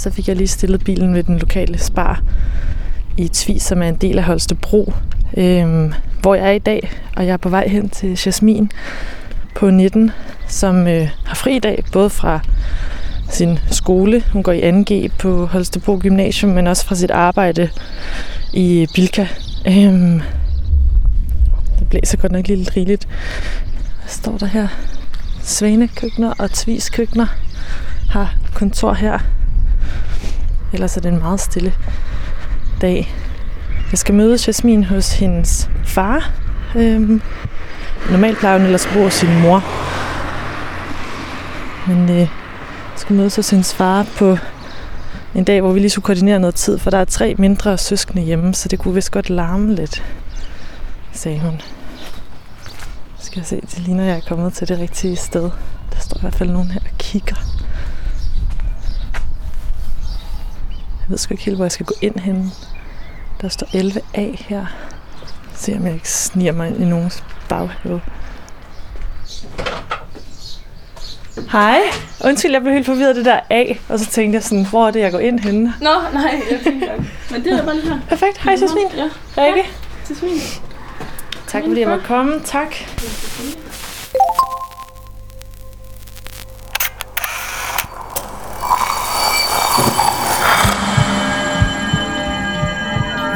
Så fik jeg lige stillet bilen ved den lokale spar i Tvis, som er en del af Holstebro, øhm, hvor jeg er i dag. Og jeg er på vej hen til Jasmin på 19, som øh, har fri i dag, både fra sin skole, hun går i 2G på Holstebro Gymnasium, men også fra sit arbejde i Bilka. Øhm, det blæser godt nok lidt rigeligt. Hvad står der her? Svanekøkkener og Tvis-køkkener har kontor her. Ellers er det en meget stille dag. Jeg skal møde Jasmin hos hendes far. Øhm, normalt plejer hun ellers at bo hos sin mor. Men øh, jeg skal mødes hos hendes far på en dag, hvor vi lige skulle koordinere noget tid, for der er tre mindre søskende hjemme, så det kunne vist godt larme lidt, sagde hun. Skal jeg se, det ligner, jeg er kommet til det rigtige sted. Der står i hvert fald nogen her og kigger. Jeg ved sgu ikke helt, hvor jeg skal gå ind hen. Der står 11A her. Se om jeg ikke sniger mig ind i nogens baghave. Hej. Undskyld, jeg blev helt forvirret det der A, og så tænkte jeg sådan, hvor er det, jeg går ind henne? Nå, nej, jeg fint nok. Men det er bare lige her. Perfekt. Hej, Jasmin. Ja, Rikke. Jasmin. Tak fordi jeg måtte komme. Tak.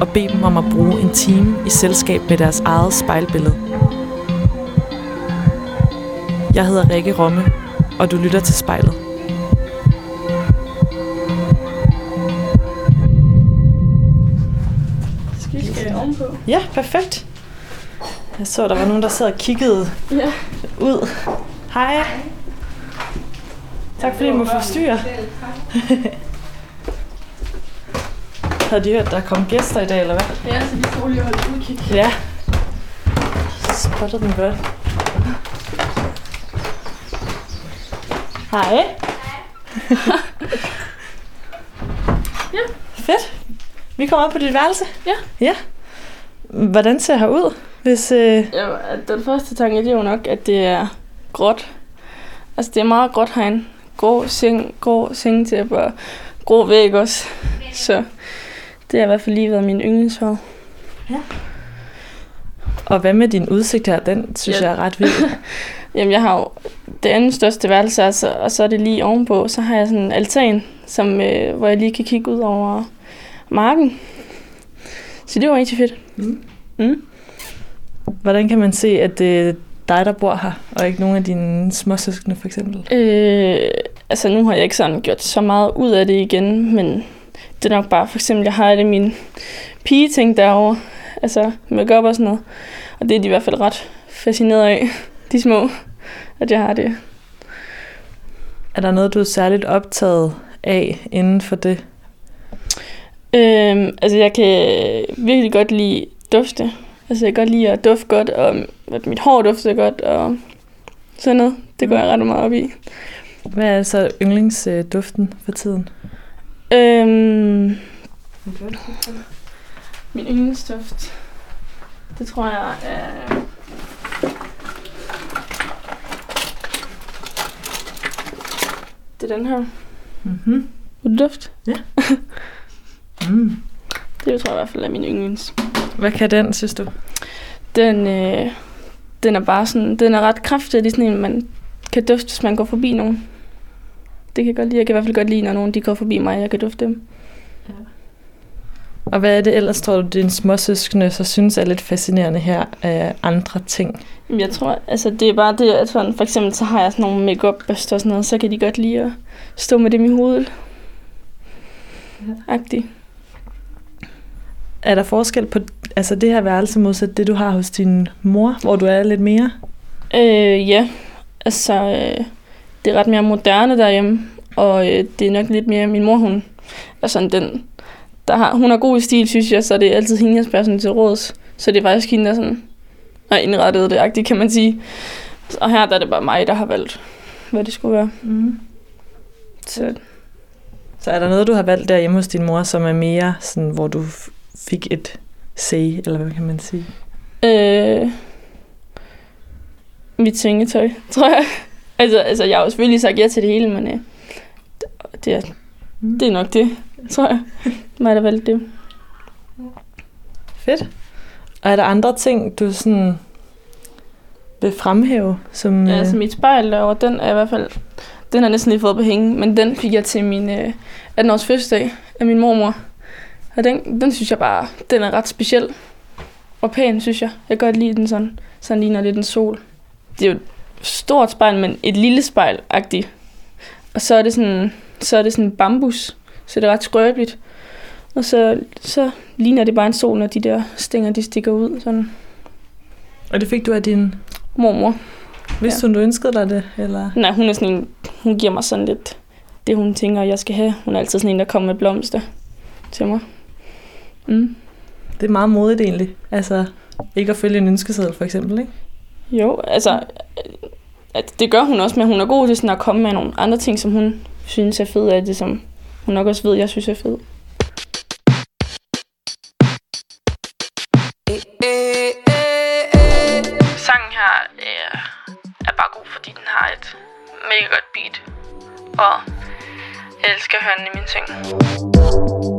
og bede dem om at bruge en time i selskab med deres eget spejlbillede. Jeg hedder Rikke Romme, og du lytter til spejlet. Skal vi skal ovenpå? Ja, perfekt. Jeg så, der var nogen, der sad og kiggede Ja. ud. Hej. Tak fordi jeg må forstyrre. Havde de hørt, der kom gæster i dag, eller hvad? Ja, så vi får lige holde udkig. Ja. Spottede den godt. Hej. Ja. Fedt. Vi kommer op på dit værelse. Ja. Ja. Hvordan ser her ud, hvis... Øh... Ja, den første tanke, det er jo nok, at det er gråt. Altså, det er meget gråt herinde. Grå seng, grå sengetæppe og grå væg også. Så det har i hvert fald lige været min yndlingsfarve. Og hvad med din udsigt her? Den synes Ja. jeg er ret vild. Jamen, jeg har jo det andet største værelse, altså, og så er det lige ovenpå. Så har jeg sådan en altan, som, øh, hvor jeg lige kan kigge ud over marken. Så det var rigtig fedt. Mm. Mm. Hvordan kan man se, at det er dig, der bor her, og ikke nogen af dine småsøskende for eksempel? Øh, altså, nu har jeg ikke sådan gjort så meget ud af det igen, men det er nok bare, for eksempel, jeg har alle mine pigeting derovre. Altså, make og sådan noget. Og det er de i hvert fald ret fascineret af, de små, at jeg har det. Er der noget, du er særligt optaget af inden for det? Øhm, altså, jeg kan virkelig godt lide dufte. Altså, jeg kan godt lide at dufte godt, og at mit hår dufter godt, og sådan noget. Det går jeg ret meget op i. Hvad er så yndlingsduften for tiden? Øhm, min yndlingsduft, det tror jeg er... Det er den her. Mm-hmm. Duft. Mm. Det tror jeg i hvert fald er min yndlings. Hvad kan den, synes du? Den, øh, den er bare sådan, den er ret kraftig. Det er sådan en, man kan dufte, hvis man går forbi nogen. Det kan jeg godt lide. Jeg kan i hvert fald godt lide, når nogen de går forbi mig, og jeg kan dufte dem. Og hvad er det ellers, tror du, dine småsøskende så synes er lidt fascinerende her af andre ting? Jeg tror, altså det er bare det, at sådan, for eksempel så har jeg sådan nogle make-up børster og sådan noget, så kan de godt lide at stå med dem i hovedet. Ja. Agtig. Er der forskel på altså det her værelse modsat det, du har hos din mor, hvor du er lidt mere? Øh, ja, altså øh, det er ret mere moderne derhjemme, Og øh, det er nok lidt mere min mor, hun er sådan den, der har, hun har god stil, synes jeg, så det er altid hende, jeg spørger sådan til råds. Så det er faktisk hende, der sådan har indrettet det, agtigt, kan man sige. Og her der er det bare mig, der har valgt, hvad det skulle være. Mm. Så Så er der noget, du har valgt der hjemme hos din mor, som er mere sådan, hvor du fik et say, eller hvad kan man sige? Øh, mit sengetøj, tror jeg. Altså, altså, jeg har jo selvfølgelig sagt ja til det hele, men øh, det, er, Mm. det er nok det, tror jeg. Mig, der valgte det. Fedt. Og er der andre ting, du sådan vil fremhæve? Som, Ja, øh, altså mit spejl derovre, den er i hvert fald, den har næsten lige fået på hænge, men den fik jeg til min øh, 18-års fødselsdag af min mormor. Og den, den synes jeg bare, den er ret speciel og pæn, synes jeg. Jeg kan godt lide den sådan, sådan ligner lidt en sol. Det er jo stort spejl, men et lille spejl -agtigt. Og så er det sådan, så er det sådan bambus, så det er ret skrøbeligt. Og så, så ligner det bare en sol, når de der stænger, de stikker ud. Sådan. Og det fik du af din... Mormor. Vidste ja. hun, du ønskede dig det? Eller? Nej, hun er sådan en, hun giver mig sådan lidt det, hun tænker, jeg skal have. Hun er altid sådan en, der kommer med blomster til mig. Mm. Det er meget modigt egentlig. Altså, ikke at følge en ønskeseddel for eksempel, ikke? Jo, altså, at det gør hun også, men hun er god til sådan at komme med nogle andre ting, som hun synes er fede af det, som hun nok også ved, jeg synes er fed. Sangen her er, er bare god, fordi den har et mega godt beat. Og jeg elsker at høre den i min seng.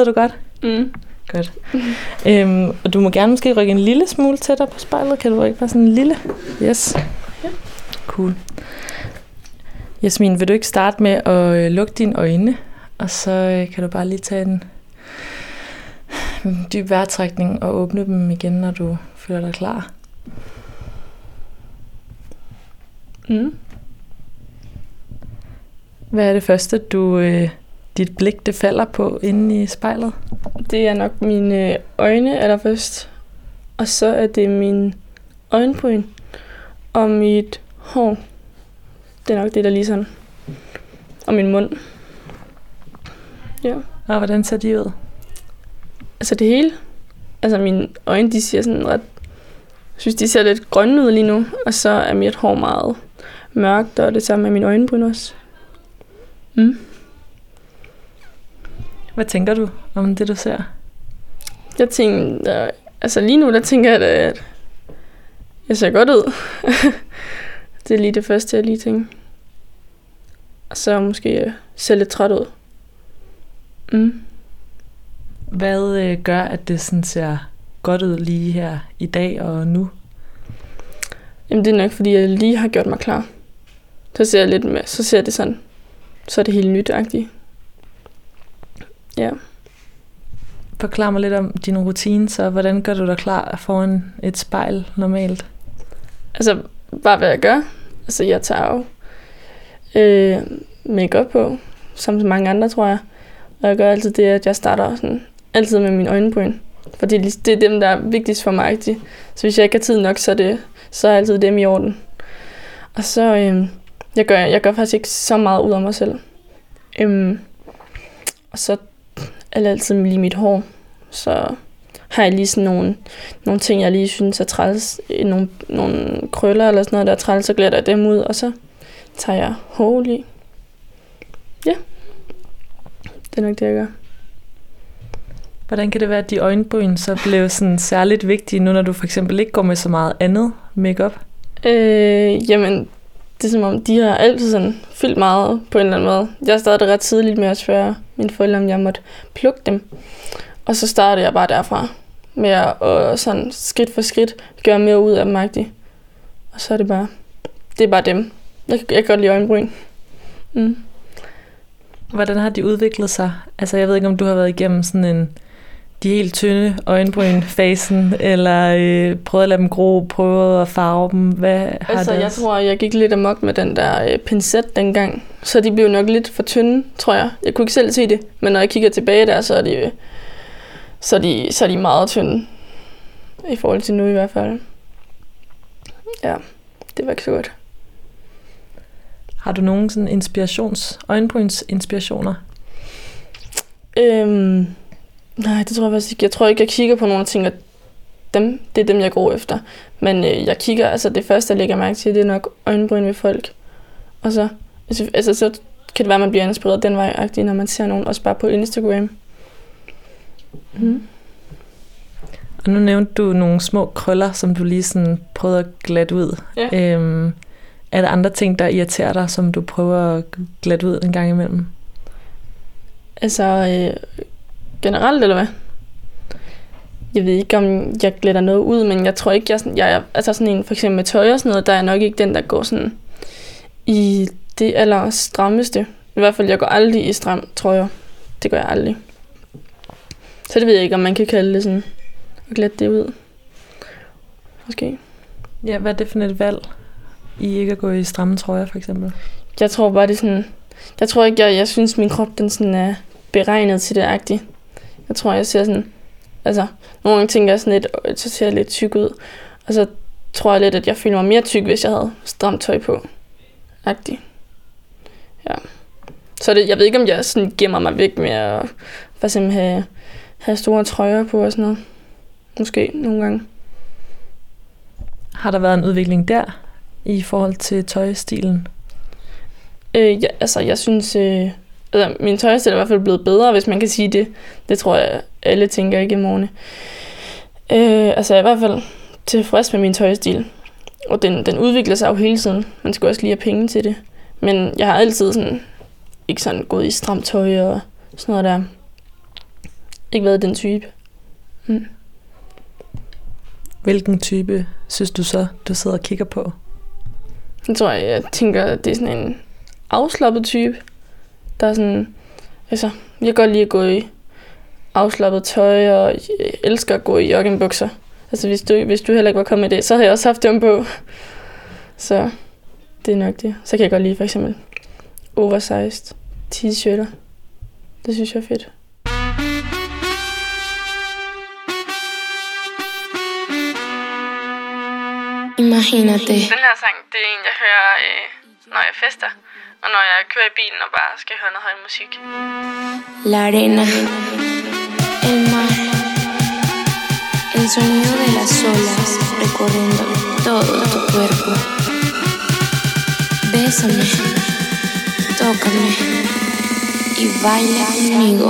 Sidder du godt? Mm. Godt. øhm, og du må gerne måske rykke en lille smule tættere på spejlet. Kan du rykke bare sådan en lille? Yes. Cool. Jasmin, vil du ikke starte med at øh, lukke dine øjne? Og så øh, kan du bare lige tage en en dyb vejrtrækning og åbne dem igen, når du føler dig klar. Mm. Hvad er det første, du, øh, dit blik det falder på inde i spejlet? Det er nok mine øjne allerførst. Og så er det min øjenbryn og mit hår. Det er nok det, der lige sådan. Og min mund. Ja. Og hvordan ser de ud? Altså det hele. Altså mine øjne, de ser sådan ret synes, de ser lidt grønne ud lige nu. Og så er mit hår meget mørkt, og det samme med mine øjenbryn også. Mm. Hvad tænker du om det, du ser? Jeg tænker, altså lige nu, der tænker jeg, at jeg ser godt ud. det er lige det første, jeg lige tænker. Og så måske jeg ser lidt træt ud. Mm. Hvad øh, gør, at det sådan ser godt ud lige her i dag og nu? Jamen det er nok, fordi jeg lige har gjort mig klar. Så ser jeg lidt med, så ser det sådan, så er det helt nyt-agtigt. Ja. Forklar mig lidt om din rutine, så hvordan gør du dig klar foran et spejl normalt? Altså, bare hvad jeg gør. Altså, jeg tager jo øh, make på, som så mange andre, tror jeg. Og jeg gør altid det, at jeg starter sådan, altid med mine øjenbryn. Fordi det er dem, der er vigtigst for mig. Ikke? Så hvis jeg ikke har tid nok, så er, det, så er altid dem i orden. Og så, øh, jeg, gør, jeg gør faktisk ikke så meget ud af mig selv. Øhm, og så er det altid lige mit hår. Så har jeg lige sådan nogle, nogle ting, jeg lige synes er træls. Nogle, nogle krøller eller sådan noget, der er træls, så glæder jeg dem ud, og så tager jeg hår lige. Ja, det er nok det, jeg gør. Hvordan kan det være, at de øjenbryn så blev sådan særligt vigtige, nu når du for eksempel ikke går med så meget andet makeup? Øh, jamen, det er som om, de har altid sådan fyldt meget på en eller anden måde. Jeg startede ret tidligt med at spørge mine forældre, om jeg måtte plukke dem. Og så startede jeg bare derfra med at sådan skridt for skridt gøre mere ud af dem. Og så er det bare, det er bare dem. Jeg, jeg kan godt lide øjenbryn. Mm. Hvordan har de udviklet sig? Altså jeg ved ikke, om du har været igennem sådan en de helt tynde øjenbryn-fasen, eller øh, prøvet at lade dem gro, prøvet at farve dem? Hvad har altså, det jeg tror, jeg gik lidt amok med den der øh, pincet dengang, så de blev nok lidt for tynde, tror jeg. Jeg kunne ikke selv se det, men når jeg kigger tilbage der, så er de, så er de, så er de meget tynde. I forhold til nu i hvert fald. Ja, det var ikke så godt. Har du nogen sådan inspirations, øjenbryns inspirationer? Øhm, Nej, det tror jeg faktisk ikke. Jeg tror ikke, jeg kigger på nogle ting, og dem, det er dem, jeg går efter. Men øh, jeg kigger, altså det første, jeg lægger mærke til, det er nok øjenbryn ved folk. Og så, altså, altså så kan det være, at man bliver inspireret den vej, når man ser nogen, også bare på Instagram. Mm. Og nu nævnte du nogle små krøller, som du lige sådan prøvede at glatte ud. Ja. Øhm, er der andre ting, der irriterer dig, som du prøver at glatte ud en gang imellem? Altså, øh, generelt, eller hvad? Jeg ved ikke, om jeg glæder noget ud, men jeg tror ikke, jeg, jeg er altså sådan en, for eksempel med tøj og sådan noget, der er nok ikke den, der går sådan i det aller strammeste. I hvert fald, jeg går aldrig i stram trøjer. Det gør jeg aldrig. Så det ved jeg ikke, om man kan kalde det sådan, at glæde det ud. Måske. Ja, hvad er det for et valg, i ikke at gå i stramme trøjer, for eksempel? Jeg tror bare, det er sådan... Jeg tror ikke, jeg, jeg synes, min krop den sådan er beregnet til det agtigt. Jeg tror, jeg ser sådan... Altså, nogle gange tænker jeg sådan lidt, så ser jeg lidt tyk ud. Og så tror jeg lidt, at jeg føler mig mere tyk, hvis jeg havde stramt tøj på. Agtig. Ja. Så det, jeg ved ikke, om jeg sådan gemmer mig væk med at for eksempel have, have store trøjer på og sådan noget. Måske nogle gange. Har der været en udvikling der i forhold til tøjstilen? Øh, ja, altså, jeg synes, øh, altså, min tøjstil er i hvert fald blevet bedre, hvis man kan sige det. Det tror jeg, alle tænker ikke i morgen. Øh, altså jeg er i hvert fald tilfreds med min tøjstil. Og den, den udvikler sig jo hele tiden. Man skal også lige have penge til det. Men jeg har altid sådan, ikke sådan gået i stramt tøj og sådan noget der. Ikke været den type. Hmm. Hvilken type synes du så, du sidder og kigger på? Jeg tror, jeg tænker, det er sådan en afslappet type. Der er sådan, altså, jeg kan godt lide at gå i afslappet tøj, og jeg elsker at gå i joggingbukser. Altså, hvis du, hvis du heller ikke var kommet i det, så havde jeg også haft dem på. Så det er nok det. Så kan jeg godt lide for eksempel oversized t-shirter. Det synes jeg er fedt. Imagínate. Den her sang, det er en, jeg hører, øh, når jeg fester. Og når jeg kører i bilen og bare skal høre noget høj musik. La arena, el mar, El sonido de las olas recorriendo todo tu cuerpo. Bésame, tócame y baila conmigo.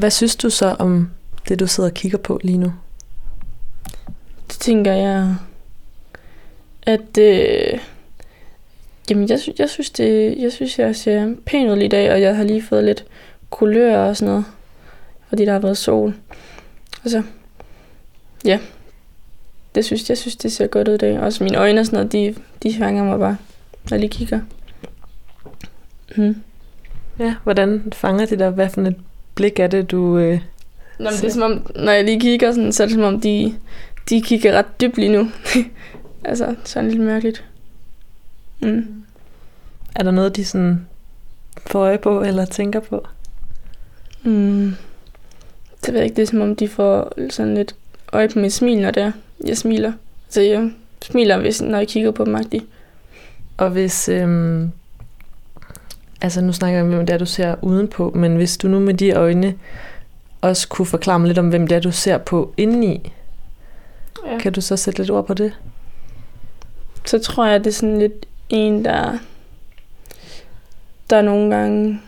Hvad synes du så om det, du sidder og kigger på lige nu? Det tænker jeg, at øh, jamen jeg, jeg, synes, det, jeg synes, jeg ser pæn ud i dag, og jeg har lige fået lidt kulør og sådan noget, fordi der har været sol. Altså, ja, det synes, jeg synes, det ser godt ud i dag. Også mine øjne og sådan noget, de, de fanger mig bare, når jeg lige kigger. Mm. Ja, hvordan fanger det der? Hvad for et blik er det, du... Øh, Nå, men det er som om, når jeg lige kigger, sådan, så er det som om, de, de kigger ret dybt lige nu. altså, sådan lidt mærkeligt. Mm. Er der noget, de sådan får øje på, eller tænker på? Mm. Det ved jeg ikke, det er som om, de får sådan lidt øje på mit smil, når det er. Jeg smiler. Så jeg smiler, hvis, når jeg kigger på dem. Og hvis, øhm, altså nu snakker jeg om, hvem det er, du ser udenpå, men hvis du nu med de øjne også kunne forklare mig lidt om, hvem det er, du ser på indeni, ja. kan du så sætte lidt ord på det? Så tror jeg, det er sådan lidt en, der, der nogle gange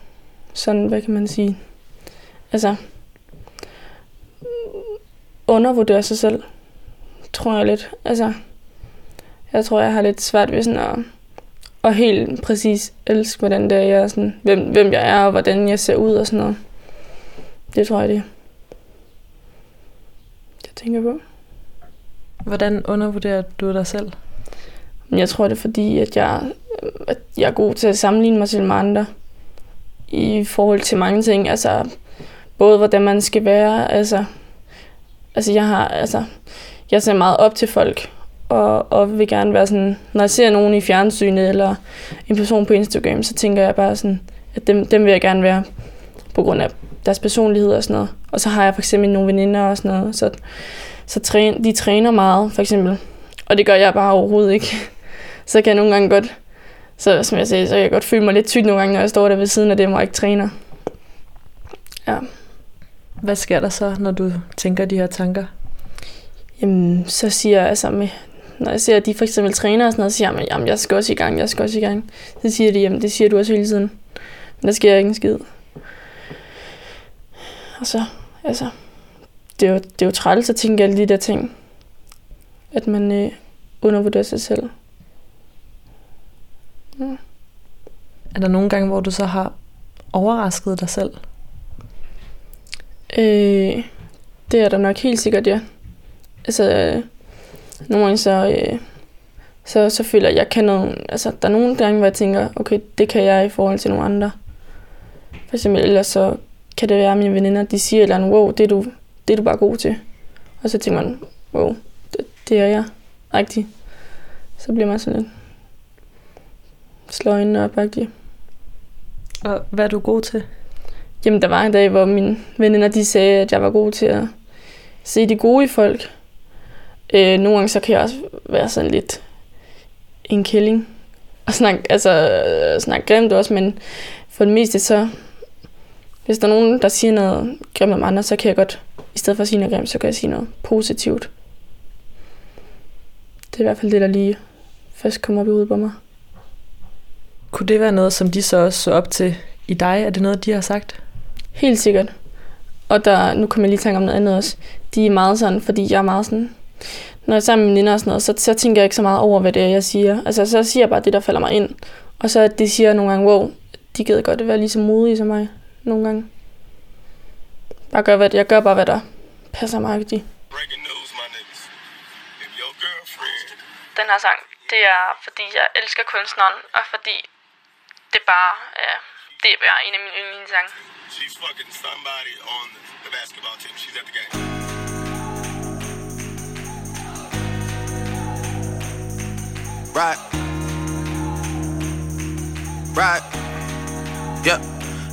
sådan, hvad kan man sige, altså undervurderer sig selv, tror jeg lidt. Altså, jeg tror, jeg har lidt svært ved sådan at og helt præcis elske, hvordan det er, jeg er sådan, hvem, hvem jeg er, og hvordan jeg ser ud og sådan noget. Det tror jeg, det jeg tænker på. Hvordan undervurderer du dig selv? Jeg tror, det er fordi, at jeg, at jeg er god til at sammenligne mig selv med andre i forhold til mange ting. Altså, både hvordan man skal være, altså, altså jeg har, altså, jeg ser meget op til folk, og, og vil gerne være sådan, når jeg ser nogen i fjernsynet eller en person på Instagram, så tænker jeg bare sådan, at dem, dem vil jeg gerne være på grund af deres personlighed og sådan noget. Og så har jeg for eksempel nogle veninder og sådan noget, så, så træn, de træner meget for eksempel, og det gør jeg bare overhovedet ikke. Så kan jeg nogle gange godt Så som jeg sagde, så kan jeg godt føle mig lidt tyk nogle gange, når jeg står der ved siden af dem og ikke træner. Ja. Hvad sker der så, når du tænker de her tanker? Jamen, så siger jeg altså med, når jeg ser, at de for eksempel træner og sådan noget, så siger jeg, jamen, jeg skal også i gang, jeg skal også i gang. Så siger de, jamen, det siger du også hele tiden. Men der sker ikke en skid. Og så, altså, det er jo, det er jo træls at tænke alle de der ting. At man øh, undervurderer sig selv. Ja. Er der nogle gange, hvor du så har overrasket dig selv? Øh, det er der nok helt sikkert, ja. Altså, øh, nogle gange så, øh, så, så føler jeg, at jeg kan noget. Altså, der er nogle gange, hvor jeg tænker, okay, det kan jeg i forhold til nogle andre. For eksempel, ellers så kan det være, at mine veninder, de siger et eller andet, wow, det er du, det er du bare god til. Og så tænker man, wow, det, det er jeg. Rigtig. Så bliver man sådan lidt slår øjnene op, rigtig. Og hvad er du god til? Jamen, der var en dag, hvor mine veninder, de sagde, at jeg var god til at se det gode i folk. Øh, nogle gange så kan jeg også være sådan lidt en kælling. Og snakke, altså, snakke grimt også, men for det meste så... Hvis der er nogen, der siger noget grimt om andre, så kan jeg godt, i stedet for at sige noget grimt, så kan jeg sige noget positivt. Det er i hvert fald det, der lige først kommer op i hovedet på mig. Kunne det være noget, som de så også så op til i dig? Er det noget, de har sagt? Helt sikkert. Og der, nu kommer jeg lige tænke om noget andet også. De er meget sådan, fordi jeg er meget sådan... Når jeg er sammen med veninder og sådan noget, så, så tænker jeg ikke så meget over, hvad det er, jeg siger. Altså, så siger jeg bare det, der falder mig ind. Og så at de siger nogle gange, wow, de gider godt at være lige så modige som mig. Nogle gange. Bare gør, hvad, jeg gør bare, hvad der passer mig. Girlfriend Den her sang, det er, fordi jeg elsker kunstneren, og fordi det bare er, det er bare en af mine yndlingssange. she's fucking somebody on the basketball team, she's at the game. Right. Right. Yeah.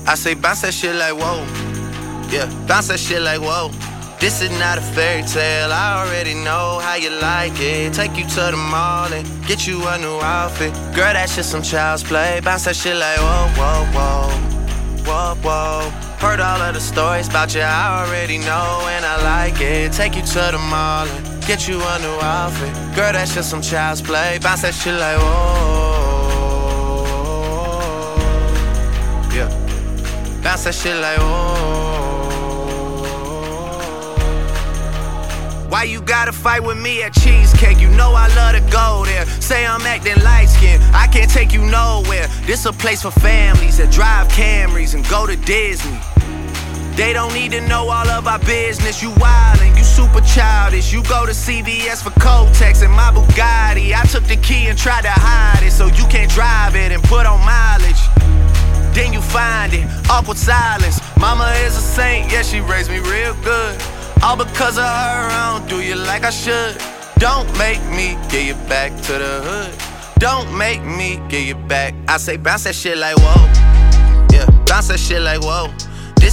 I say bounce that shit like whoa. Yeah. Bounce that shit like whoa. This is not a fairy tale. I already know how you like it. Take you to the mall and get you a new outfit. Girl, that shit some child's play. Bounce that shit like whoa, whoa, whoa. Whoa, whoa. Heard all of the stories about you, I already know, and I like it. Take you to the mall and get you a new outfit. Girl, that's just some child's play. Bounce that shit like whoa. Yeah. Bounce that shit like whoa. Why you gotta fight with me at Cheesecake? You know I love to go there. Say I'm acting light skinned, I can't take you nowhere. This a place for families that drive Camrys and go to Disney. They don't need to know all of our business. You wildin', you super childish. You go to CVS for Kotex and my Bugatti. I took the key and tried to hide it so you can't drive it and put on mileage. Then you find it, awkward silence. Mama is a saint, yeah, she raised me real good. All because of her, I don't do you like I should. Don't make me get you back to the hood. Don't make me get you back. I say bounce that shit like whoa. Yeah, bounce that shit like whoa.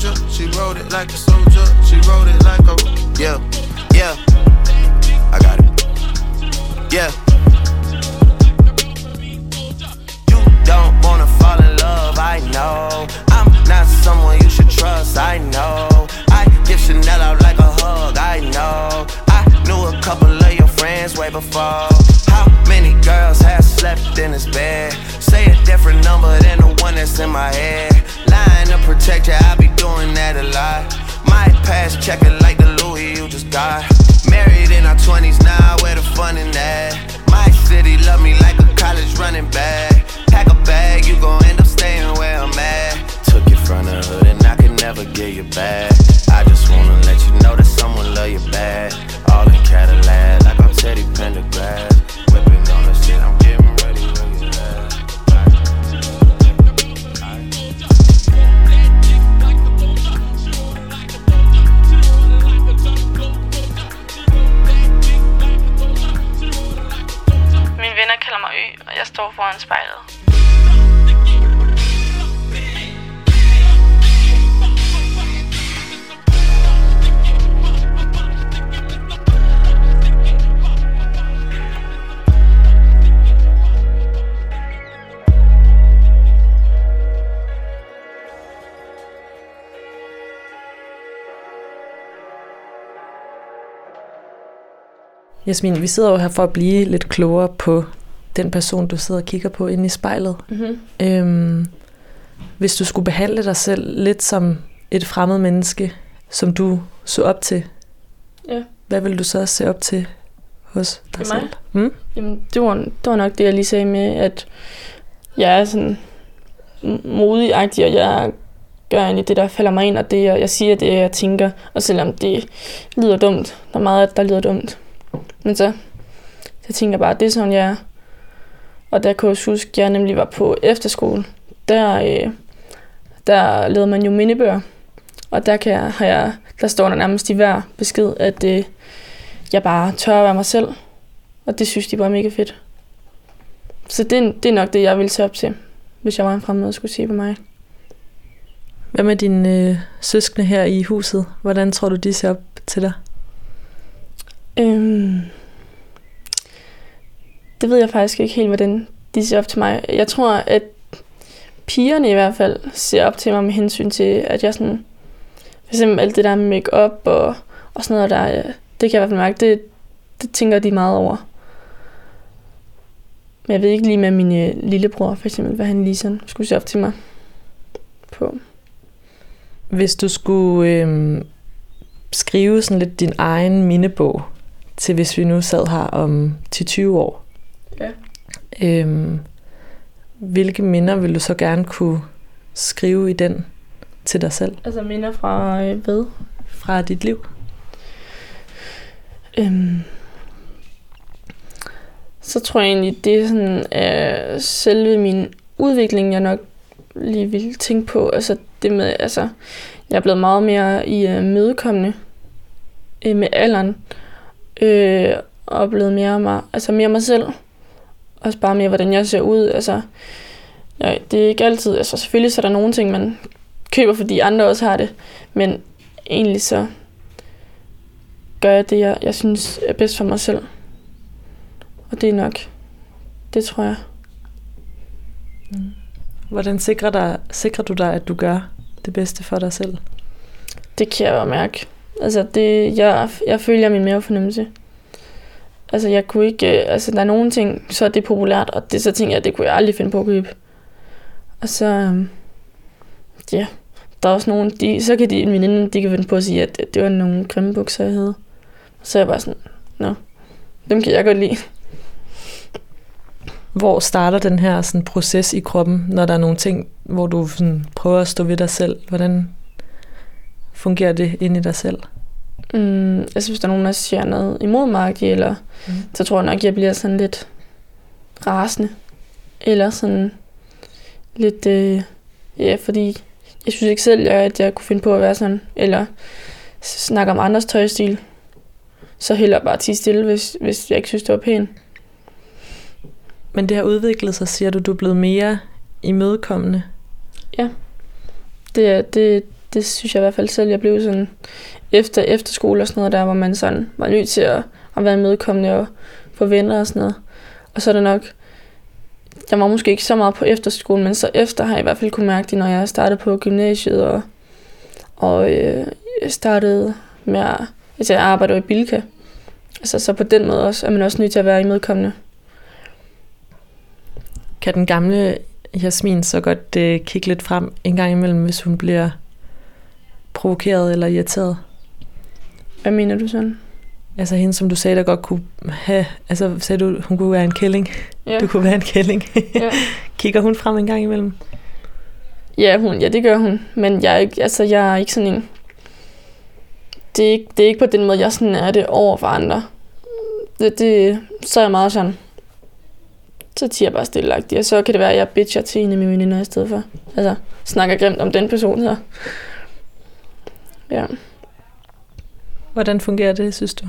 Soldier. She wrote it like a soldier. She wrote it like a Jasmin, vi sidder jo her for at blive lidt klogere på den person, du sidder og kigger på inde i spejlet. Mm-hmm. Øhm, hvis du skulle behandle dig selv lidt som et fremmed menneske, som du så op til, Ja. hvad vil du så se op til hos dig I selv? mig? Mm? Jamen, det var, det var nok det, jeg lige sagde med, at jeg er sådan modig og jeg gør egentlig det, der falder mig ind, og det, jeg, jeg siger det, jeg tænker. Og selvom det lyder dumt, der er meget, der lyder dumt. Men så, så tænker jeg bare, at det er sådan, jeg er. Og der kunne jeg huske, at jeg nemlig var på efterskole. Der, øh, der lavede man jo mindebøger. Og der, kan jeg, har jeg, der står der nærmest i hver besked, at øh, jeg bare tør at være mig selv. Og det synes de bare er mega fedt. Så det, det er nok det, jeg ville tage op til, hvis jeg var en fremmed og skulle se på mig. Hvad med dine øh, søskende her i huset? Hvordan tror du, de ser op til dig? Øhm, det ved jeg faktisk ikke helt, hvordan de ser op til mig. Jeg tror, at pigerne i hvert fald ser op til mig med hensyn til, at jeg sådan... For eksempel alt det der med make-up og, og sådan noget der, øh, det kan jeg i hvert fald mærke, det, det tænker de meget over. Men jeg ved ikke lige med min øh, lillebror, for eksempel, hvad han lige sådan skulle se op til mig på. Hvis du skulle øh, skrive sådan lidt din egen mindebog til, hvis vi nu sad her om til 20 år. Ja. Øh, hvilke minder vil du så gerne kunne skrive i den til dig selv Altså minder fra øh, hvad? fra dit liv? Øhm, så tror jeg egentlig, det er sådan, øh, selve min udvikling, jeg nok lige vil tænke på. Altså det med, altså, jeg er blevet meget mere i øh, mødekommende øh, med alderen. Øh, og blevet mere mig, altså mere mig selv. Også bare mere, hvordan jeg ser ud. Altså, ja, det er ikke altid, altså selvfølgelig så er der nogle ting, man køber, fordi andre også har det. Men egentlig så gør jeg det, jeg, jeg synes er bedst for mig selv. Og det er nok, det tror jeg. Hvordan sikrer, dig, sikrer du dig, at du gør det bedste for dig selv? Det kan jeg bare mærke. Altså, det, jeg, jeg følger min mavefornemmelse. Altså, jeg kunne ikke... Øh, altså, der er nogle ting, så er det populært, og det så tænker jeg, det kunne jeg aldrig finde på at købe. Og så... Øhm, ja, der er også nogen, De, så kan de, en veninde, de kan finde på at sige, at det var nogle grimme bukser, jeg havde. Så er jeg bare sådan, nå, dem kan jeg godt lide. Hvor starter den her sådan, proces i kroppen, når der er nogle ting, hvor du sådan, prøver at stå ved dig selv? Hvordan fungerer det inde i dig selv? Mm, altså, hvis der er nogen, der siger noget imod mig, eller Mm. så tror jeg nok, jeg bliver sådan lidt rasende. Eller sådan lidt, øh, ja, fordi jeg synes ikke selv, at jeg kunne finde på at være sådan, eller snakke om andres tøjstil. Så hellere bare tige stille, hvis, hvis jeg ikke synes, det var pænt. Men det har udviklet sig, siger du, du er blevet mere imødekommende. Det, er- det, det synes jeg i hvert fald selv, jeg blev sådan efter efterskole og sådan noget der, hvor man sådan var nødt til at, at være medkommende og få venner og sådan noget. Og så er det nok, jeg var måske ikke så meget på efterskole, men så efter har jeg i hvert fald kunne mærke det, når jeg startede på gymnasiet og, og øh, startede med at, altså jeg arbejder i Bilka. Altså så på den måde også, er man også nødt til at være imødekommende. Kan den gamle Jasmin så godt øh, kigge lidt frem en gang imellem, hvis hun bliver provokeret eller irriteret? Hvad mener du sådan? Altså hende, som du sagde, der godt kunne have... Altså sagde du, hun kunne være en kælling. Ja. Du kunne være en kælling. Ja. Kigger hun frem en gang imellem? Ja, hun, ja, det gør hun. Men jeg er ikke, altså, jeg er ikke sådan en... Det er, ikke, det er ikke på den måde, jeg sådan er det over for andre. Det, det, så er jeg meget sådan... Så tiger jeg bare stille og så kan det være, at jeg bitcher til en af mine veninder i stedet for. Altså, snakker grimt om den person så. Ja, Hvordan fungerer det, synes du?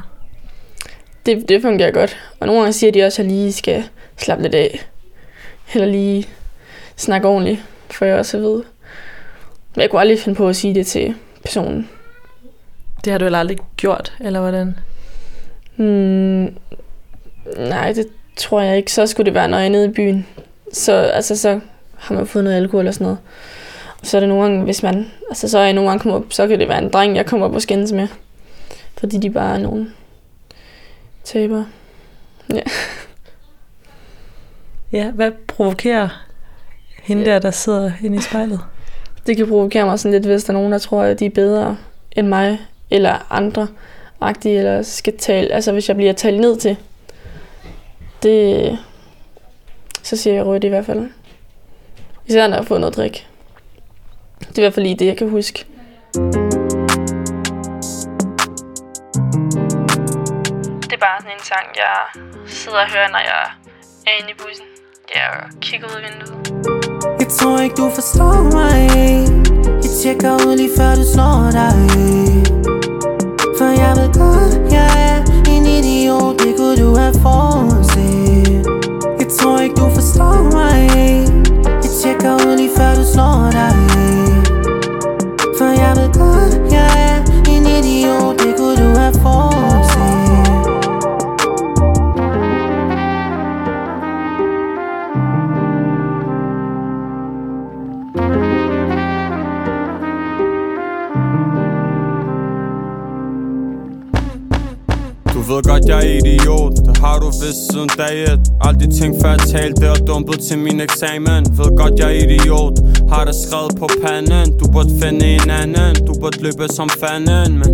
det, det fungerer godt. Og nogle gange siger de også, at jeg lige skal slappe lidt af. Eller lige snakke ordentligt, for jeg også vide. Men jeg kunne aldrig finde på at sige det til personen. Det har du heller aldrig gjort, eller hvordan? Hmm, nej, det tror jeg ikke. Så skulle det være, når jeg er nede i byen. Så, altså, så har man fået noget alkohol og sådan noget. Så er det nogle gange, hvis man... Altså, så er jeg nogle gange kommet op, så kan det være en dreng, jeg kommer op og skændes med. Fordi de bare er nogle taber. Ja. Ja, hvad provokerer hende der, der sidder inde i spejlet? Det kan provokere mig sådan lidt, hvis der er nogen, der tror, at de er bedre end mig, eller andre agtige, eller skal tale, altså hvis jeg bliver talt ned til. Det, så siger jeg rødt i hvert fald. Især når jeg har fået noget drik. Det er i hvert fald lige det, jeg kan huske. Det er bare sådan en sang, jeg sidder og hører, når jeg er inde i bussen. Jeg kigger ud af vinduet. Jeg tror ikke du forstår mig Jeg tjekker ud lige før du slår dig For jeg ved godt, jeg er en idiot Det kunne du have forudset Jeg tror ikke du forstår mig Jeg tjekker ud lige før du slår dig ved godt, jeg er idiot. Det har du vidst siden dag et? Aldrig tænkt før jeg talte og dumpet til min eksamen. Ved godt, jeg er idiot. Har det skrevet på panden. Du burde finde en anden. Du burde løbe som fanden Men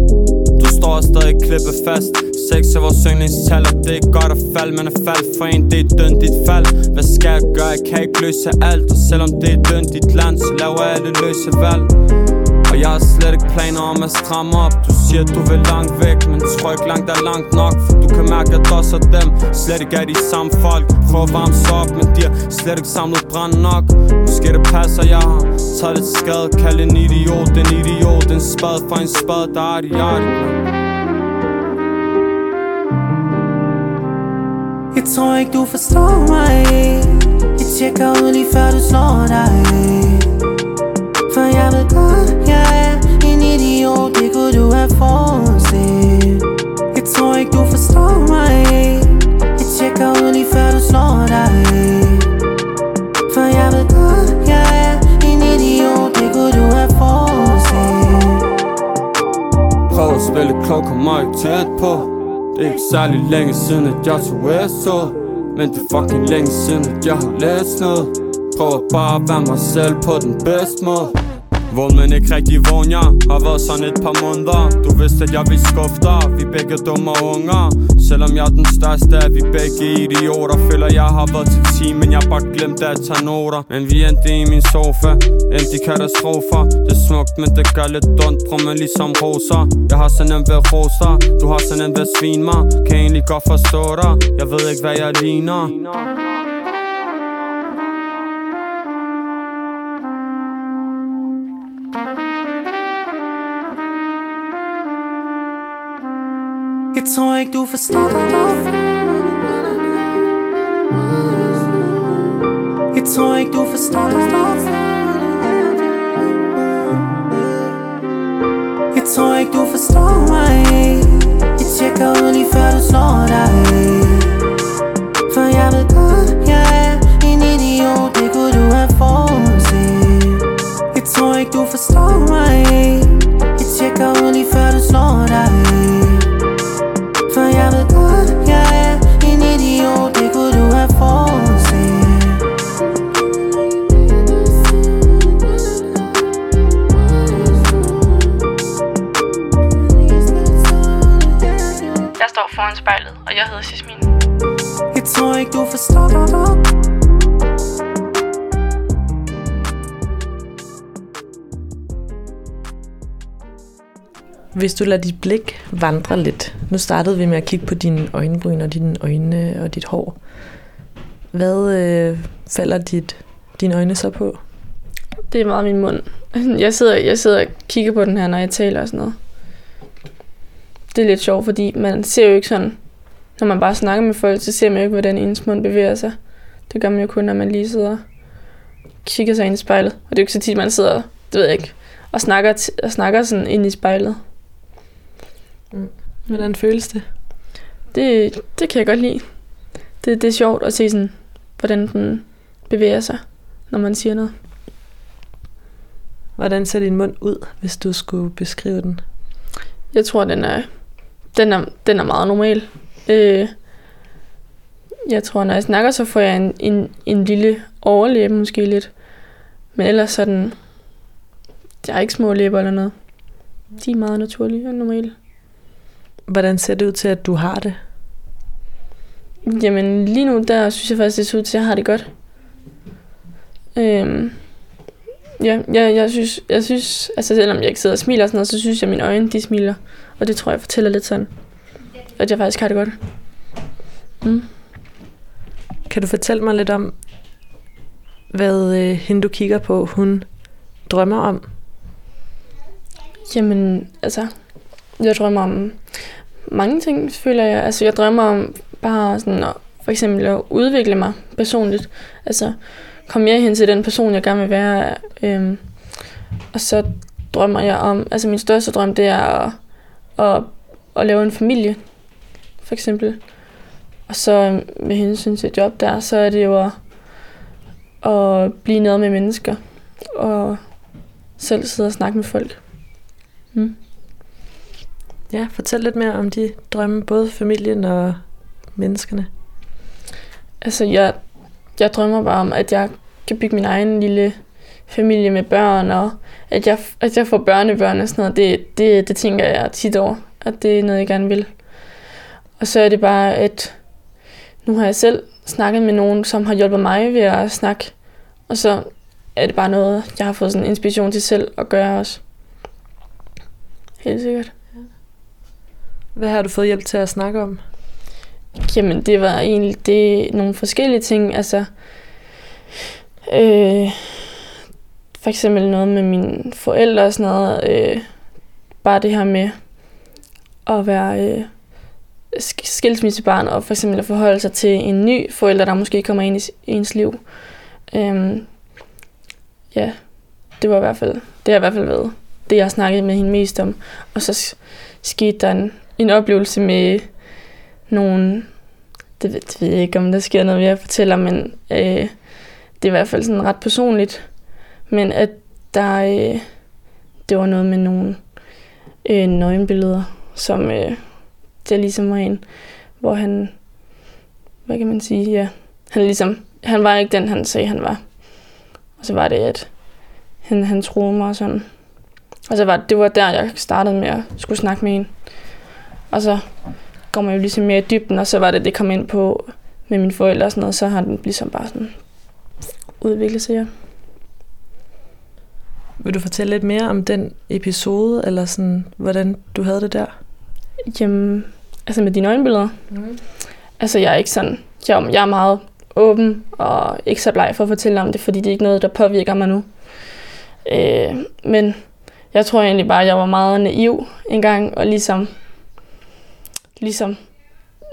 du står stadig klippe fast. Sex er vores yndlingstal Og det er godt at falde Men at falde for en, det er dønt dit fald. Hvad skal jeg gøre? Jeg kan ikke løse alt Og selvom det er dønt dit land Så laver jeg det løse valg og jeg har slet ikke planer om at stramme op. Du siger du vil langt væk Men tror ikke langt er langt nok For du kan mærke at os og dem Slet ikke er de samme folk. Prøv at varme sig op Men de har slet ikke samlet brand nok. Måske det passer jeg har Taget lidt skade. Kald en idiot En idiot En spad for en spad Der er de er de Jeg tror ikke du forstår mig. Jeg tjekker ud lige før du slår dig. Det kunne du have forudset Jeg tror ikke du forstår mig Jeg tjekker ud lige før du slår dig For jeg ved godt, jeg er en idiot Det kunne du have forudset Prøv at spille klog, kom mig tæt på. Det er ikke særlig længe siden, at jeg tog SO Men det er fucking længe siden, at jeg har læst noget. Prøver bare at være mig selv på den bedste måde. Vågen, men ikke rigtig vågen, jeg Har været sådan et par måneder. Du vidste, at jeg ville skuffe dig. Vi er begge dumme unger. Selvom jeg er den største, er vi begge idioter. Føler, jeg har været til team, men jeg har bare glemt at tage noter. Men vi endte i min sofa. Endte i katastrofer. Det er smukt, men det gør lidt ondt. Prøv mig ligesom roser. Jeg har sådan en ved roser. Du har sådan en ved svin mig Kan egentlig godt forstå dig. Jeg ved ikke, hvad jeg ligner. Jeg tror ikke du forstår det. Jeg tror ikke du forstår det. Jeg tror ikke du forstår mig. Jeg tjekker ud lige før du slår dig. For jeg ved godt, jeg er en idiot. Det kunne du have forudset. Jeg tror ikke du forstår mig. Jeg tjekker ud lige før du slår dig. Du have forudset Jeg står foran spejlet, og jeg hedder Jasmin. Jeg tror ikke du forstår Hvis du lader dit blik vandre lidt. Nu startede vi med at kigge på dine øjenbryn og dine øjne og dit hår. Hvad øh, falder dit, dine øjne så på? Det er meget min mund. Jeg sidder, jeg sidder og kigger på den her, når jeg taler og sådan noget. Det er lidt sjovt, fordi man ser jo ikke sådan, når man bare snakker med folk, så ser man jo ikke, hvordan ens mund bevæger sig. Det gør man jo kun, når man lige sidder og kigger sig ind i spejlet. Og det er jo ikke så tit, man sidder, det ved jeg ikke, og snakker, t- og snakker sådan ind i spejlet. Hvordan føles det? Det, det kan jeg godt lide. Det, det er sjovt at se sådan, hvordan den bevæger sig, når man siger noget. Hvordan ser din mund ud, hvis du skulle beskrive den? Jeg tror, den er, den er, den er meget normal. Øh, jeg tror, når jeg snakker, så får jeg en, en, en lille overlæbe måske lidt. Men ellers sådan, jeg har ikke små læber eller noget. De er meget naturlige og normale. Hvordan ser det ud til, at du har det? Jamen lige nu, der synes jeg faktisk, det ser ud til, at jeg har det godt. Øhm, ja, jeg, jeg, synes, jeg synes, altså selvom jeg ikke sidder og smiler og sådan noget, så synes jeg, at mine øjne, de smiler. Og det tror jeg fortæller lidt sådan, at jeg faktisk har det godt. Mm. Kan du fortælle mig lidt om, hvad øh, hende du kigger på, hun drømmer om? Jamen, altså, jeg drømmer om mange ting, føler jeg. Altså, jeg drømmer om bare sådan at, for eksempel at udvikle mig personligt. Altså, komme mere hen til den person, jeg gerne vil være. Øhm, og så drømmer jeg om, altså min største drøm, det er at, at, at lave en familie, for eksempel. Og så med hensyn til job der, så er det jo at, at blive noget med mennesker. Og selv sidde og snakke med folk. Mm. Ja, fortæl lidt mere om de drømme, både familien og menneskerne. Altså, jeg, jeg drømmer bare om, at jeg kan bygge min egen lille familie med børn, og at jeg, at jeg får børnebørn og sådan noget. Det, det, det tænker jeg tit over, at det er noget, jeg gerne vil. Og så er det bare, at nu har jeg selv snakket med nogen, som har hjulpet mig ved at snakke, og så er det bare noget, jeg har fået sådan en inspiration til selv at gøre også. Helt sikkert. Hvad har du fået hjælp til at snakke om? Jamen, det var egentlig det, nogle forskellige ting. Altså, øh, for eksempel noget med mine forældre og sådan noget. Øh, bare det her med at være øh, skilsmissebarn og for eksempel at forholde sig til en ny forælder, der måske kommer ind i ens liv. Øh, ja, det var i hvert fald, det har i hvert fald været det, jeg snakkede med hende mest om. Og så skete der en, en oplevelse med nogle, det ved, det ved jeg ikke, om der sker noget, jeg fortæller, men øh, det er i hvert fald sådan ret personligt. Men at der, øh, det var noget med nogle øh, nøgenbilleder, som øh, der ligesom var en, hvor han, hvad kan man sige, ja, han ligesom, han var ikke den, han sagde, han var. Og så var det, at han, han troede mig og sådan. Og så var det var der, jeg startede med at skulle snakke med en. Og så går man jo ligesom mere i dybden, og så var det, det kom ind på med mine forældre og sådan noget, så har den ligesom bare sådan udviklet sig, ja. Vil du fortælle lidt mere om den episode, eller sådan, hvordan du havde det der? Jamen, altså med dine øjenbilleder? Mm. Altså, jeg er ikke sådan, jeg, jeg er meget åben og ikke så bleg for at fortælle om det, fordi det er ikke noget, der påvirker mig nu. Øh, men jeg tror egentlig bare, at jeg var meget naiv engang, og ligesom, ligesom,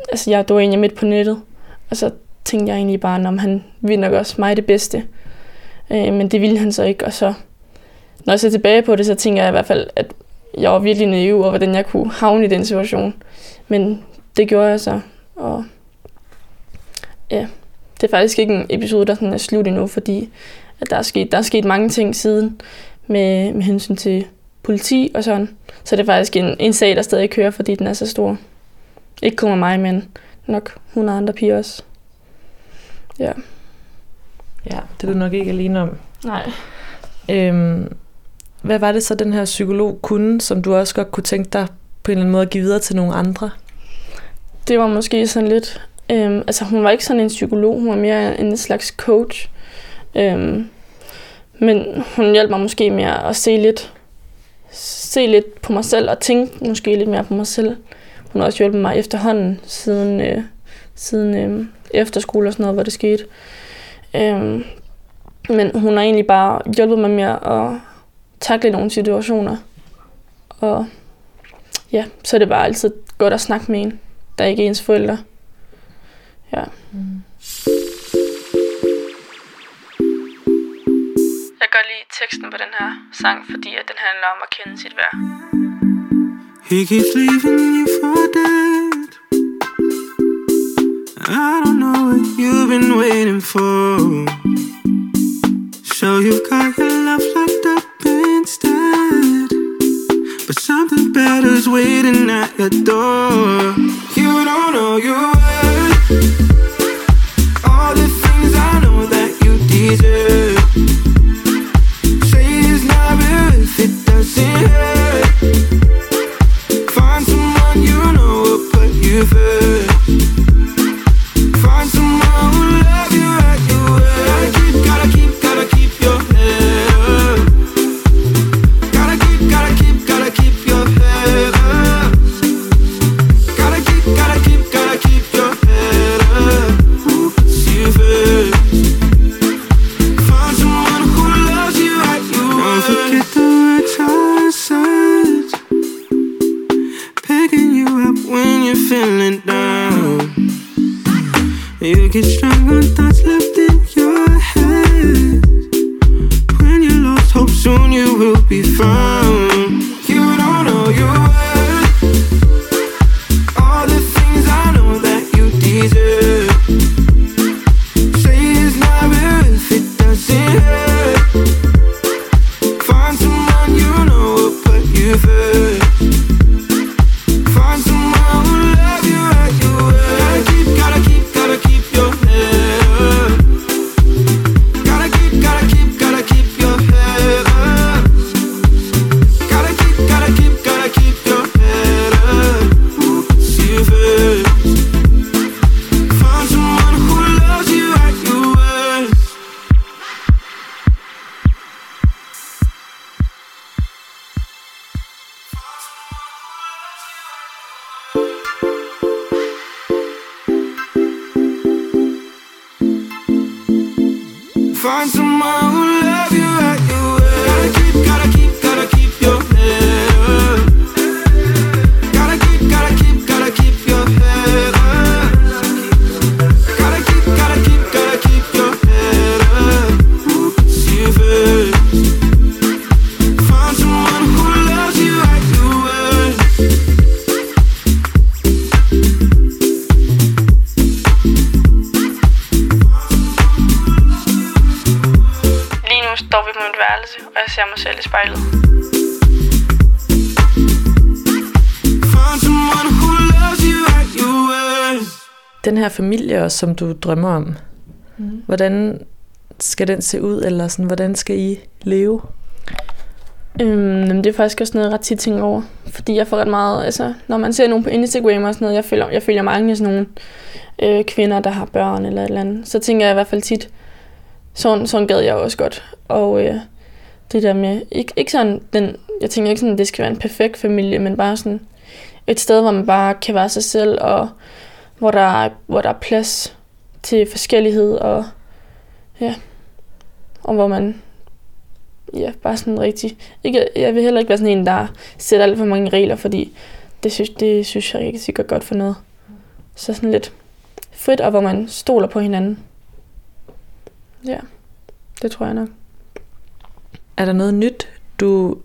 altså jeg, det var egentlig midt på nettet, og så tænkte jeg egentlig bare, om han vil nok også mig det bedste. Øh, men det ville han så ikke, og så, når jeg ser tilbage på det, så tænker jeg i hvert fald, at jeg var virkelig naiv, over, hvordan jeg kunne havne i den situation. Men det gjorde jeg så, og ja, det er faktisk ikke en episode, der sådan er slut endnu, fordi at der, er sket, der er sket mange ting siden med, med hensyn til politi og sådan. Så det er faktisk en, en sag, der stadig kører, fordi den er så stor. Ikke kun mig, men nok 100 andre piger også. Ja. Ja, det er du nok ikke alene om. Nej. Øhm, hvad var det så, den her psykolog kunne, som du også godt kunne tænke dig på en eller anden måde at give videre til nogle andre? Det var måske sådan lidt... Øhm, altså, hun var ikke sådan en psykolog, hun var mere en slags coach. Øhm, men hun hjalp mig måske mere at se lidt, se lidt på mig selv og tænke måske lidt mere på mig selv. Hun har også hjulpet mig efterhånden siden, øh, siden øh, efterskole og sådan noget, hvor det skete. Øh, men hun har egentlig bare hjulpet mig med at takle nogle situationer. Og ja, så er det bare altid godt at snakke med en, der ikke er ens forældre. Ja. Mm. Jeg kan godt lide teksten på den her sang, fordi at den handler om at kende sit værd. He keeps leaving you for dead. I don't know what you've been waiting for. So you've got your love locked up instead. But something better's waiting at your door. You don't know your worth. All the things I know that you deserve. Say it's not real if it doesn't hurt. Find someone you know will put you first. Find someone who love you you're feeling down. You get strong on thoughts left Den her familie også, som du drømmer om, Mm. hvordan skal den se ud, eller sådan, hvordan skal I leve? Øhm, det er faktisk også noget, jeg ret tit tænker over. Fordi jeg får ret meget, altså, når man ser nogen på Instagram og sådan noget, jeg følger, jeg følger mange af sådan nogle øh, kvinder, der har børn eller et eller andet, så tænker jeg i hvert fald tit, sådan, sådan gad jeg også godt. Og øh, det der med, ikke, ikke sådan, den, jeg tænker ikke sådan, det skal være en perfekt familie, men bare sådan et sted, hvor man bare kan være sig selv, og hvor der, er, hvor der er plads til forskellighed, og ja, og hvor man ja, bare sådan rigtig... Ikke, jeg vil heller ikke være sådan en, der sætter alt for mange regler, fordi det synes, det synes jeg ikke sikkert godt for noget. Så sådan lidt frit, og hvor man stoler på hinanden. Ja, det tror jeg nok. Er der noget nyt, du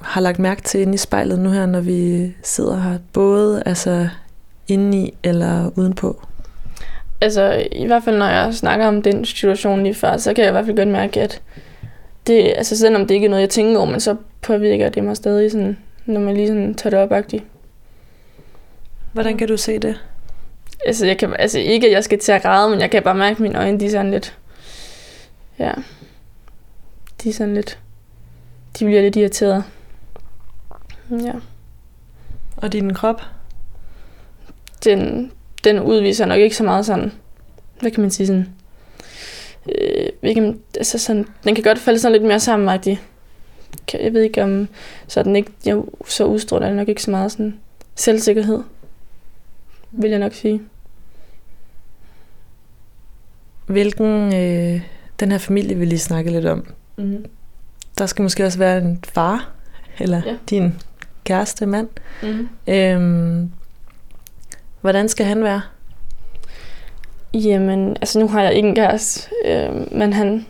har lagt mærke til inde i spejlet nu her, når vi sidder her? Både altså indeni eller udenpå? Altså, i hvert fald når jeg snakker om den situation lige før, så kan jeg i hvert fald godt mærke, at det, altså selvom det ikke er noget, jeg tænker over, men så påvirker det mig stadig sådan, når man lige sådan tager det op -agtigt. Hvordan kan du se det? Altså, jeg kan, altså ikke, at jeg skal til at græde, men jeg kan bare mærke, at mine øjne, de er sådan lidt... Ja. De er sådan lidt... De bliver lidt irriteret. Ja. Og din krop? Den, den udviser nok ikke så meget sådan... Hvad kan man sige sådan... Øh, ikke, altså sådan, den kan godt falde sådan lidt mere sammenagtig. Jeg ved ikke om... Så, den ikke, jeg, så udstråler den nok ikke så meget sådan selvsikkerhed. Vil jeg nok sige. Hvilken, øh, den her familie vil lige snakke lidt om. Mm. Der skal måske også være en far, eller Ja. din kæreste mand. Mm. Øhm, hvordan skal han være? Jamen, altså nu har jeg ikke en kæreste, øh, men han...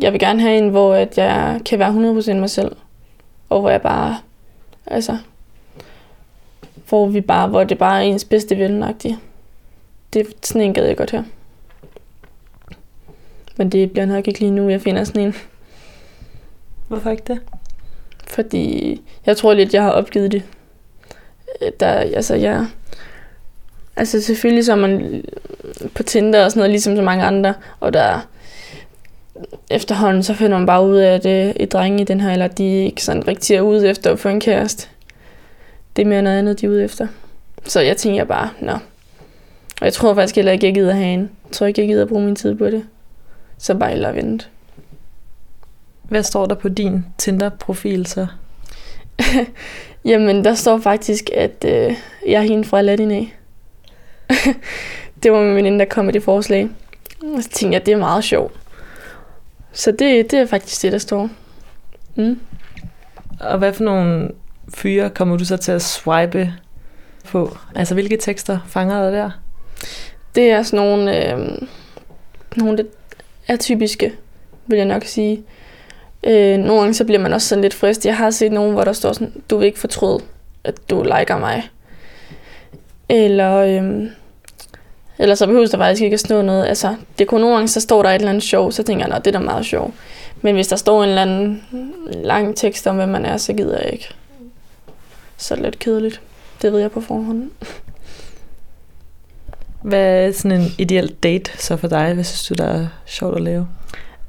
Jeg vil gerne have en, hvor at jeg kan være 100% mig selv. Og hvor jeg bare... Altså... Hvor, vi bare, hvor det bare er ens bedste ven. Det er sådan en gad jeg godt her. Men det bliver nok ikke lige nu, jeg finder sådan en. Hvorfor ikke det? Fordi jeg tror lidt, jeg har opgivet det. Øh, der, altså, ja. Altså, selvfølgelig så er man på Tinder og sådan noget, ligesom så mange andre, og der efterhånden, så finder man bare ud af, at øh, et drenge i den her, eller de ikke sådan rigtig er ude efter at få en kæreste. Det er mere noget andet, de er ude efter. Så jeg tænker bare, nå. Og jeg tror faktisk heller ikke, jeg gider have en. Jeg tror ikke, jeg gider bruge min tid på det. Så bare eller vente. Hvad står der på din Tinder-profil så? Jamen, der står faktisk, at øh, jeg er hende fra Aladdin af. det var min veninde, der kom med det forslag. Og så tænkte jeg, at det er meget sjovt. Så det, det er faktisk det, der står. Mm. Og hvad for nogle fyre kommer du så til at swipe på? Altså, hvilke tekster fanger dig der? Det er sådan nogle, øh, nogle lidt atypiske, vil jeg nok sige. Øh, nogle gange så bliver man også sådan lidt frist. Jeg har set nogen, hvor der står sådan, du vil ikke fortryde, at du liker mig. Eller, øh, eller så behøver der faktisk ikke at stå noget. Altså, det kunne nogle gange, så står der et eller andet sjov, så tænker jeg, at det er da meget sjov. Men hvis der står en eller anden lang tekst om, hvem man er, så gider jeg ikke. Så er det lidt kedeligt. Det ved jeg på forhånd. Hvad er sådan en ideel date så for dig? Hvad synes du, der er sjovt at lave?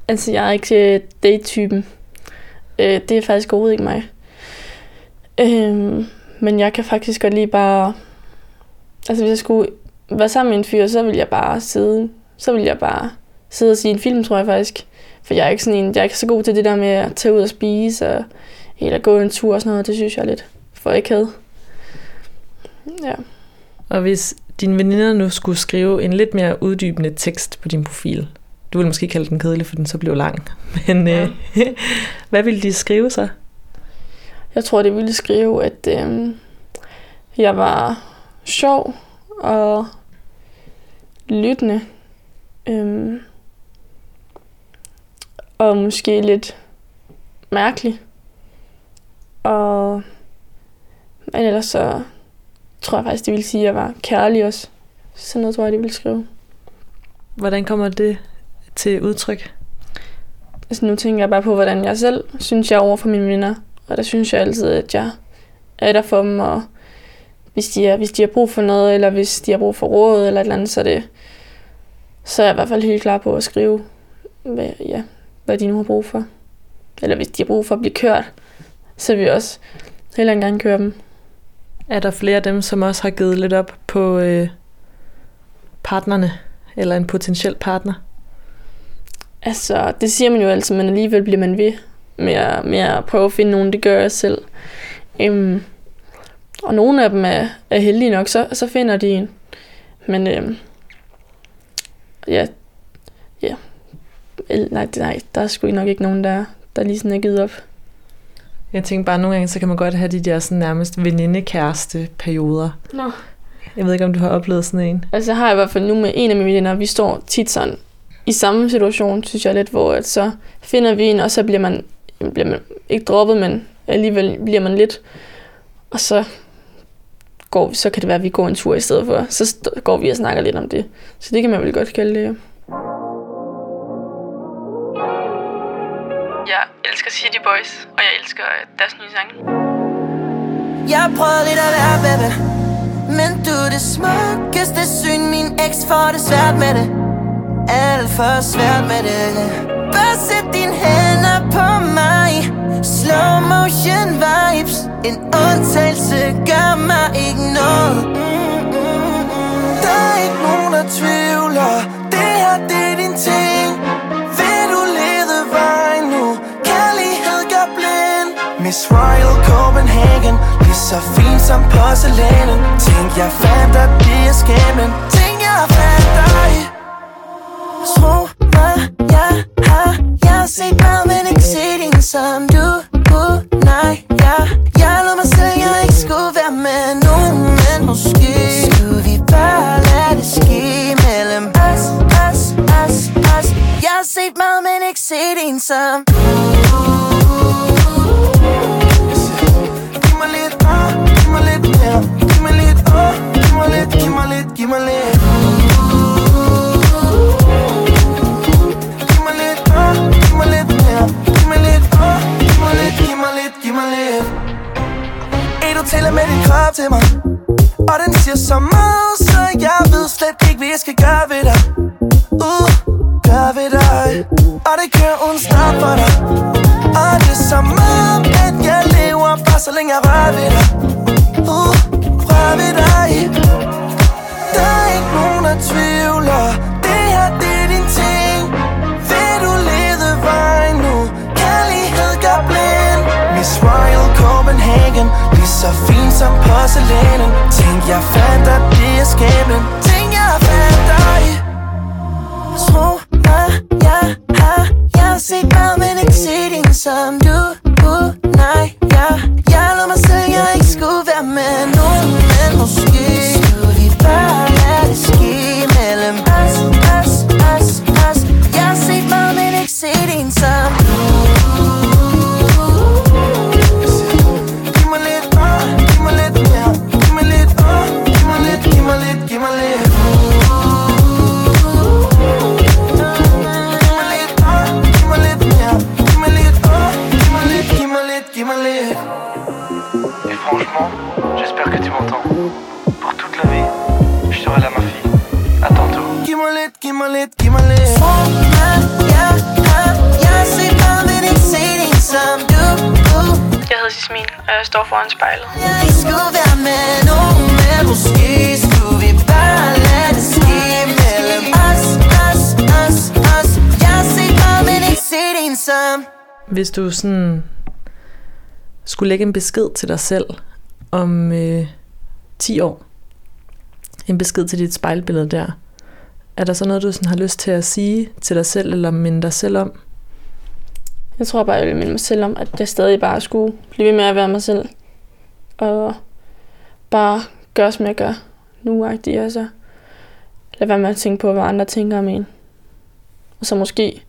Altså, jeg er ikke øh, date-typen. Øh, det er faktisk overhovedet ikke mig. Øh, men jeg kan faktisk godt lige bare... Altså, hvis jeg skulle være sammen med en fyr, så vil jeg bare sidde... Så vil jeg bare sidde og se en film, tror jeg faktisk. For jeg er ikke sådan en, jeg er ikke så god til det der med at tage ud og spise, og, eller gå en tur og sådan noget. Det synes jeg er lidt for ikke havde. Ja. Og hvis dine veninder nu skulle skrive en lidt mere uddybende tekst på din profil, du vil måske kalde den kedelig, for den så blev lang. Men ja. øh, hvad ville de skrive så? Jeg tror, de ville skrive, at øh, jeg var sjov og lyttende. Øh, og måske lidt mærkelig. Og men ellers så tror jeg faktisk, de ville sige, at jeg var kærlig også. Sådan noget tror jeg, de ville skrive. Hvordan kommer det til udtryk? Altså nu tænker jeg bare på, hvordan jeg selv synes, jeg er over for mine venner. Og der synes jeg altid, at jeg er der for dem, og hvis de, er, hvis de har brug for noget, eller hvis de har brug for råd, eller et eller andet, så, det, så er jeg i hvert fald helt klar på at skrive, hvad, ja, hvad de nu har brug for. Eller hvis de har brug for at blive kørt, så vil jeg også heller gerne køre dem. Er der flere af dem, som også har givet lidt op på øh, partnerne, eller en potentiel partner? Altså, det siger man jo altid, men alligevel bliver man ved med at, med at prøve at finde nogen, det gør jeg selv. Um, og nogle af dem er, er heldige nok, så, så finder de en. Men øhm, ja, ja. Nej, nej, der er sgu nok ikke nogen, der, der lige sådan er givet op. Jeg tænker bare, at nogle gange, så kan man godt have de der sådan nærmest venindekæreste perioder. Nå. Jeg ved ikke, om du har oplevet sådan en. Altså, jeg har i hvert fald nu med en af mine venner, vi står tit sådan i samme situation, synes jeg lidt, hvor at så finder vi en, og så bliver man, bliver man ikke droppet, men alligevel bliver man lidt. Og så går så kan det være, at vi går en tur i stedet for. Så går vi og snakker lidt om det. Så det kan man vel godt kalde det, ja. Jeg elsker City Boys, og jeg elsker deres nye sange. Jeg prøvede lidt at være, baby Men du er det smukkeste syn Min eks får det svært med det alt for svært med det. Bare sæt dine hænder på mig. Slow motion vibes. En undtagelse gør mig ikke noget. Der er ikke nogen, der tvivler. Det her, det er din ting. Vil du lede vejen nu? Kærlighed gør blind. Miss Royal Copenhagen. Lige så fin som porcelænen. Tænk, jeg fandt dig, det er skæmmen Tænk, jeg fandt dig. Foran spejlet. Ikke skulle være med nogen Men måske skulle vi bare lade det ske Mellem os, os, os, os Jeg har set mig, men ikke set en som Hvis du sådan skulle lægge en besked til dig selv om øh, 10 år, en besked til dit spejlbillede der, er der så noget, du sådan har lyst til at sige til dig selv, eller minde dig selv om? Jeg tror bare, jeg vil minde mig selv om, at jeg stadig bare skulle blive ved med at være mig selv. Og bare gøre, som jeg gør nu, og så lad være med at tænke på, hvad andre tænker om en. Og så måske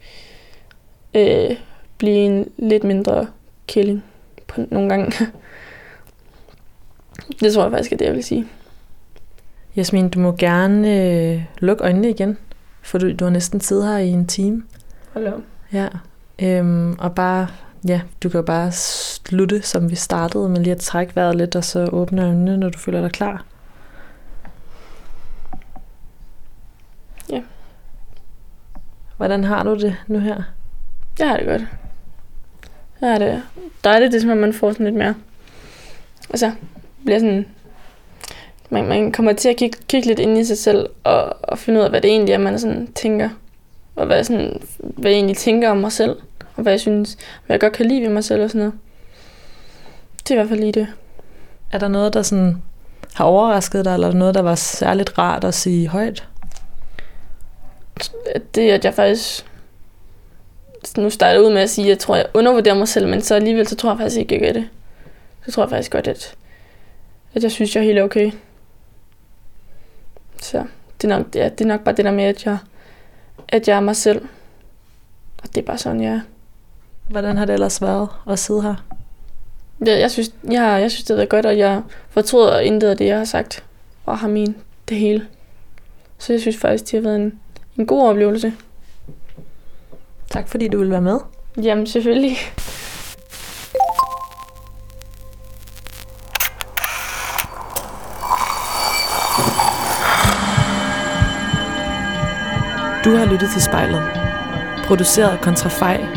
øh, blive en lidt mindre killing på nogle gange. det tror jeg faktisk er det, jeg vil sige. Jasmin, du må gerne øh, lukke øjnene igen, for du, du har næsten siddet her i en time. Hold op. Ja, øhm, og bare, ja, du kan jo bare slutte, som vi startede, med lige at trække vejret lidt, og så åbne øjnene, når du føler dig klar. Ja. Hvordan har du det nu her? Jeg har det godt. Jeg har det dejligt, det er som om man får sådan lidt mere. Altså, bliver sådan... Man, man kommer til at kigge, kigge lidt ind i sig selv, og, og finde ud af, hvad det egentlig er, man sådan tænker. Og hvad, sådan, hvad jeg egentlig tænker om mig selv. Og hvad jeg synes, hvad jeg godt kan lide ved mig selv og sådan noget. Det er i hvert fald lige det. Er der noget, der sådan har overrasket dig, eller er noget, der var særligt rart at sige højt? Det, at jeg faktisk nu starter ud med at sige, at jeg tror, jeg undervurderer mig selv, men så alligevel, så tror jeg faktisk ikke, jeg gør det. Så tror jeg faktisk godt, at, at jeg synes, jeg er helt okay. Så det er, nok, ja, det er nok bare det der med, at jeg, at jeg er mig selv. Og det er bare sådan, jeg er. Hvordan har det ellers været at sidde her? Ja, jeg synes, jeg, jeg synes, det er godt, og jeg fortryder intet af det, jeg har sagt. Og har min det hele. Så jeg synes faktisk, det har været en, en god oplevelse. Tak fordi du ville være med. Jamen selvfølgelig. Du har lyttet til spejlet. Produceret af Kontrafej,